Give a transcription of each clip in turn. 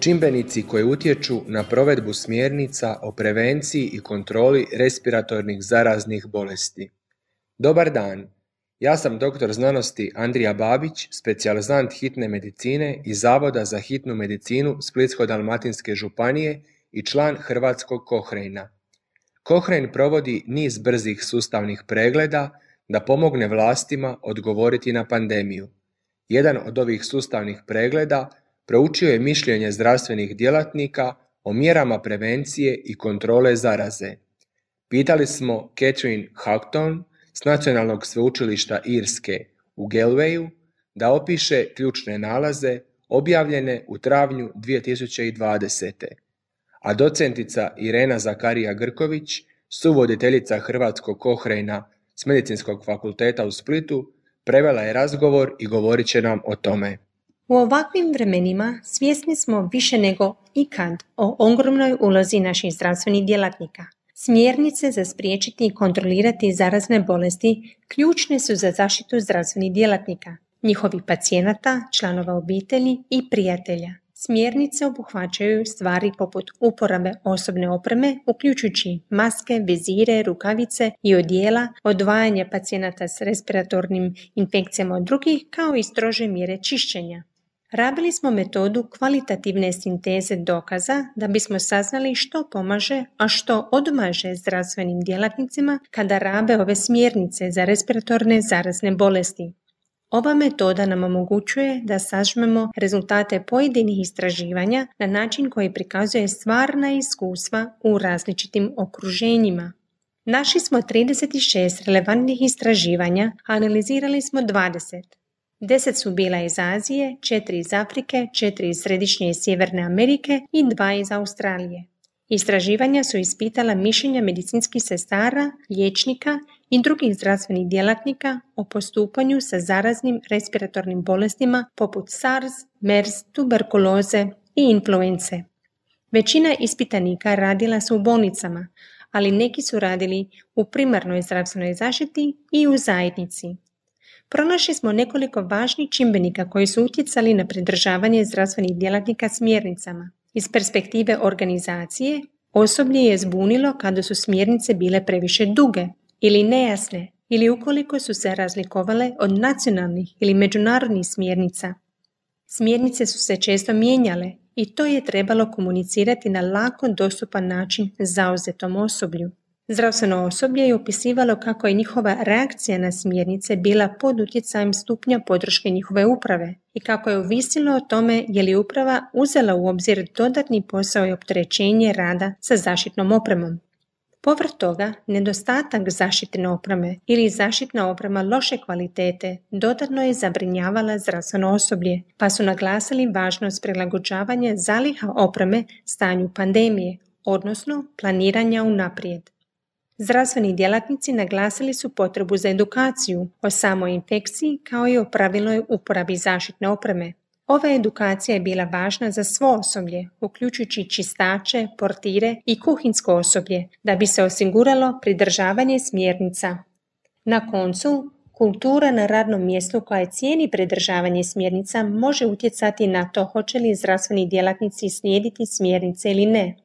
Čimbenici koji utječu na provedbu smjernica o prevenciji i kontroli respiratornih zaraznih bolesti. Dobar dan, ja sam doktor znanosti Andrija Babić, specijalizant hitne medicine iz Zavoda za hitnu medicinu Splitsko-dalmatinske županije i član Hrvatskog Kohrejna. Kohrejn provodi niz brzih sustavnih pregleda da pomogne vlastima odgovoriti na pandemiju. Jedan od ovih sustavnih pregleda proučio je mišljenje zdravstvenih djelatnika o mjerama prevencije i kontrole zaraze. Pitali smo Catherine Houghton s Nacionalnog sveučilišta Irske u Galwayu da opiše ključne nalaze objavljene u travnju 2020. A docentica Irena Zakarija Grković, suvoditeljica Hrvatskog kohrejna s Medicinskog fakulteta u Splitu, prevela je razgovor i govorit će nam o tome. U ovakvim vremenima svjesni smo više nego ikad o ogromnoj ulozi naših zdravstvenih djelatnika. Smjernice za spriječiti i kontrolirati zarazne bolesti ključne su za zaštitu zdravstvenih djelatnika, njihovih pacijenata, članova obitelji i prijatelja. Smjernice obuhvaćaju stvari poput uporabe osobne opreme, uključujući maske, vizire, rukavice i odijela, odvajanje pacijenata s respiratornim infekcijama od drugih, kao i strože mjere čišćenja. Rabili smo metodu kvalitativne sinteze dokaza da bismo saznali što pomaže, a što odmaže zdravstvenim djelatnicima kada rabe ove smjernice za respiratorne zarazne bolesti. Ova metoda nam omogućuje da sažmemo rezultate pojedinih istraživanja na način koji prikazuje stvarna iskustva u različitim okruženjima. Naši smo 36 relevantnih istraživanja, analizirali smo 20. Deset su bila iz Azije, četiri iz Afrike, četiri iz Središnje i Sjeverne Amerike i dva iz Australije. Istraživanja su ispitala mišljenja medicinskih sestara, liječnika i drugih zdravstvenih djelatnika o postupanju sa zaraznim respiratornim bolestima poput SARS, MERS, tuberkuloze i influence. Većina ispitanika radila su u bolnicama, ali neki su radili u primarnoj zdravstvenoj zaštiti i u zajednici. Pronašli smo nekoliko važnih čimbenika koji su utjecali na pridržavanje zdravstvenih djelatnika smjernicama. Iz perspektive organizacije, osoblje je zbunilo kada su smjernice bile previše duge ili nejasne ili ukoliko su se razlikovale od nacionalnih ili međunarodnih smjernica. Smjernice su se često mijenjale i to je trebalo komunicirati na lako dostupan način zauzetom osoblju. Zdravstveno osoblje je opisivalo kako je njihova reakcija na smjernice bila pod utjecajem stupnja podrške njihove uprave i kako je ovisilo o tome je li uprava uzela u obzir dodatni posao i opterećenje rada sa zaštitnom opremom. Povrh toga, nedostatak zaštitne opreme ili zaštitna oprema loše kvalitete dodatno je zabrinjavala zdravstveno osoblje, pa su naglasili važnost prilagođavanja zaliha opreme stanju pandemije, odnosno planiranja unaprijed. Zdravstveni djelatnici naglasili su potrebu za edukaciju o samoj infekciji kao i o pravilnoj uporabi zaštitne opreme. Ova edukacija je bila važna za svo osoblje, uključujući čistače, portire i kuhinsko osoblje, da bi se osiguralo pridržavanje smjernica. Na koncu, kultura na radnom mjestu koja cijeni pridržavanje smjernica može utjecati na to hoće li zdravstveni djelatnici slijediti smjernice ili ne.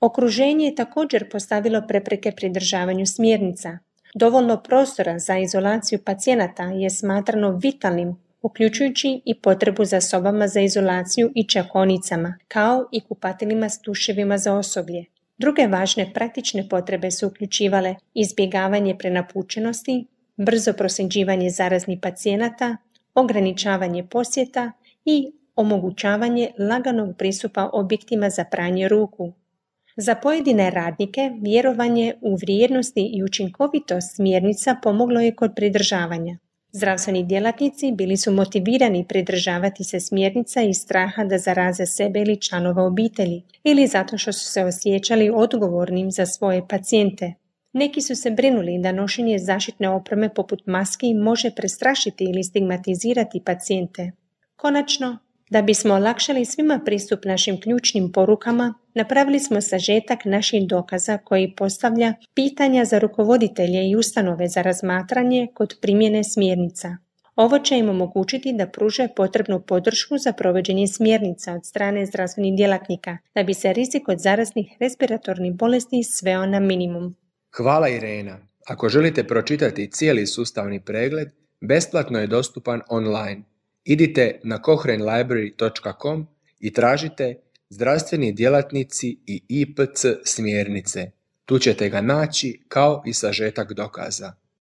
Okruženje je također postavilo prepreke pridržavanju smjernica. Dovoljno prostora za izolaciju pacijenata je smatrano vitalnim, uključujući i potrebu za sobama za izolaciju i čakonicama, kao i kupateljima s tuševima za osoblje. Druge važne praktične potrebe su uključivale izbjegavanje prenapučenosti, brzo prosljeđivanje zaraznih pacijenata, ograničavanje posjeta i omogućavanje laganog pristupa objektima za pranje ruku. Za pojedine radnike vjerovanje u vrijednosti i učinkovitost smjernica pomoglo je kod pridržavanja. Zdravstveni djelatnici bili su motivirani pridržavati se smjernica iz straha da zaraze sebe ili članova obitelji ili zato što su se osjećali odgovornim za svoje pacijente. Neki su se brinuli da nošenje zaštitne opreme poput maski može prestrašiti ili stigmatizirati pacijente. Konačno, da bismo olakšali svima pristup našim ključnim porukama, napravili smo sažetak naših dokaza koji postavlja pitanja za rukovoditelje i ustanove za razmatranje kod primjene smjernica. Ovo će im omogućiti da pruže potrebnu podršku za provođenje smjernica od strane zdravstvenih djelatnika, da bi se rizik od zaraznih respiratornih bolesti sveo na minimum. Hvala Irena. Ako želite pročitati cijeli sustavni pregled, besplatno je dostupan online. Idite na cochranelibrary.com i tražite zdravstveni djelatnici i IPC smjernice. Tu ćete ga naći kao i sažetak dokaza.